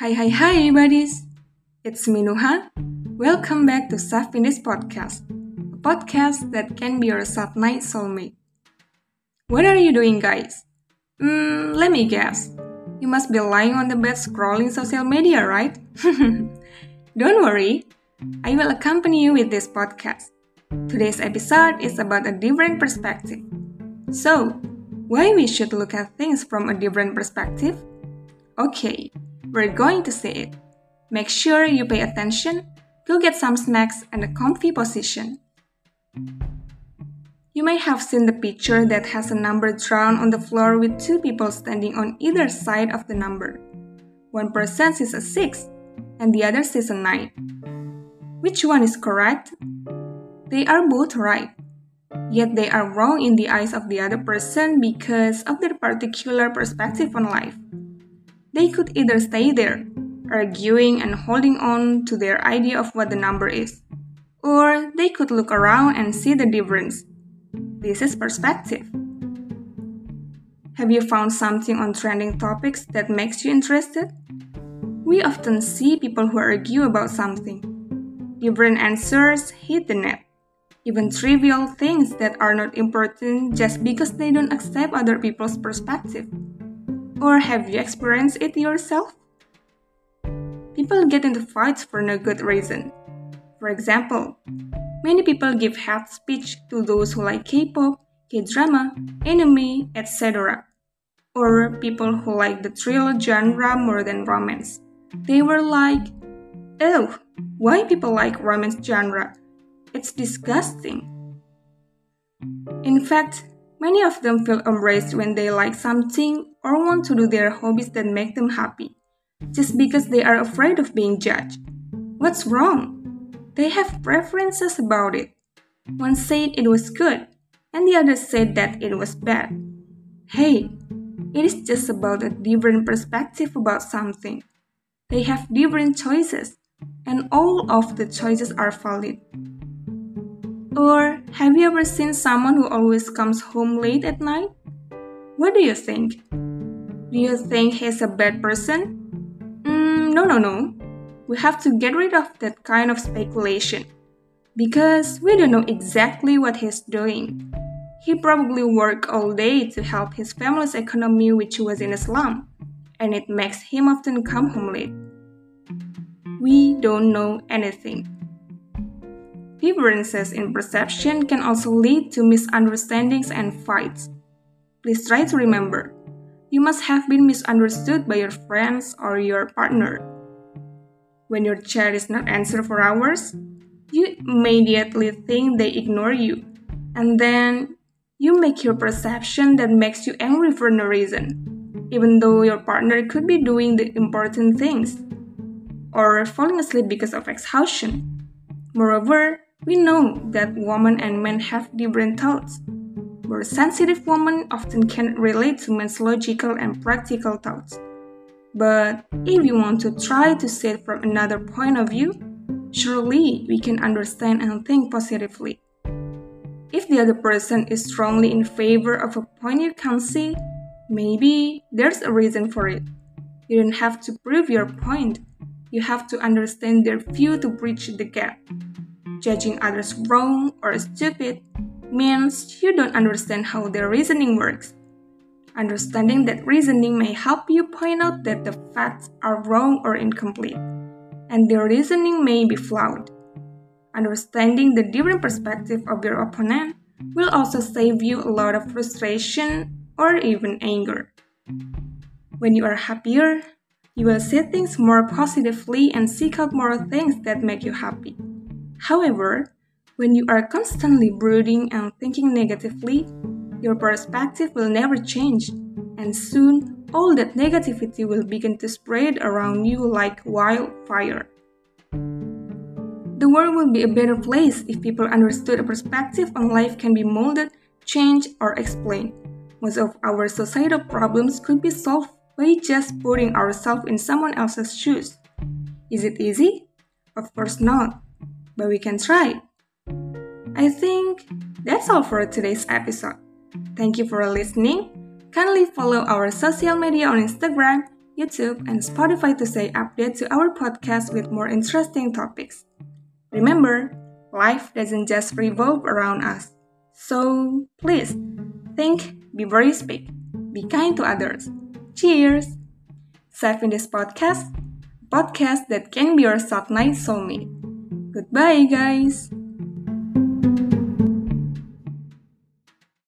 Hi, hi, hi, buddies! It's Minuha. Welcome back to Saf in this podcast, a podcast that can be your Saf night soulmate. What are you doing, guys? Hmm, let me guess. You must be lying on the bed scrolling social media, right? Don't worry, I will accompany you with this podcast. Today's episode is about a different perspective. So, why we should look at things from a different perspective? Okay, we're going to see it. Make sure you pay attention, go get some snacks and a comfy position. You may have seen the picture that has a number drawn on the floor with two people standing on either side of the number. One person sees a 6 and the other sees a 9. Which one is correct? They are both right. Yet they are wrong in the eyes of the other person because of their particular perspective on life. They could either stay there, arguing and holding on to their idea of what the number is, or they could look around and see the difference. This is perspective. Have you found something on trending topics that makes you interested? We often see people who argue about something. Different answers hit the net. Even trivial things that are not important just because they don't accept other people's perspective. Or have you experienced it yourself? People get into fights for no good reason. For example, many people give hate speech to those who like K-pop, K-drama, anime, etc. Or people who like the thriller genre more than romance. They were like, Oh, why people like romance genre? It's disgusting. In fact, many of them feel embraced when they like something or want to do their hobbies that make them happy, just because they are afraid of being judged. What's wrong? They have preferences about it. One said it was good, and the other said that it was bad. Hey, it is just about a different perspective about something. They have different choices, and all of the choices are valid. Or have you ever seen someone who always comes home late at night? What do you think? Do you think he's a bad person? Mm, no, no, no. We have to get rid of that kind of speculation. Because we don't know exactly what he's doing. He probably worked all day to help his family's economy, which was in a slum, and it makes him often come home late. We don't know anything. Differences in perception can also lead to misunderstandings and fights. Please try to remember you must have been misunderstood by your friends or your partner. When your chat is not answered for hours, you immediately think they ignore you, and then you make your perception that makes you angry for no reason, even though your partner could be doing the important things or falling asleep because of exhaustion. Moreover, we know that women and men have different thoughts where sensitive women often can relate to men's logical and practical thoughts. But if you want to try to see it from another point of view, surely we can understand and think positively. If the other person is strongly in favor of a point you can see, maybe there's a reason for it. You don't have to prove your point, you have to understand their view to bridge the gap. Judging others wrong or stupid means you don't understand how their reasoning works. Understanding that reasoning may help you point out that the facts are wrong or incomplete, and their reasoning may be flawed. Understanding the different perspective of your opponent will also save you a lot of frustration or even anger. When you are happier, you will see things more positively and seek out more things that make you happy. However, when you are constantly brooding and thinking negatively, your perspective will never change, and soon all that negativity will begin to spread around you like wildfire. The world would be a better place if people understood a perspective on life can be molded, changed, or explained. Most of our societal problems could be solved by just putting ourselves in someone else's shoes. Is it easy? Of course not, but we can try. I think that's all for today's episode. Thank you for listening. Kindly follow our social media on Instagram, YouTube, and Spotify to stay updated to our podcast with more interesting topics. Remember, life doesn't just revolve around us. So please, think before you speak. Be kind to others. Cheers! Save in this podcast, podcast that can be your soft night soulmate. Goodbye, guys!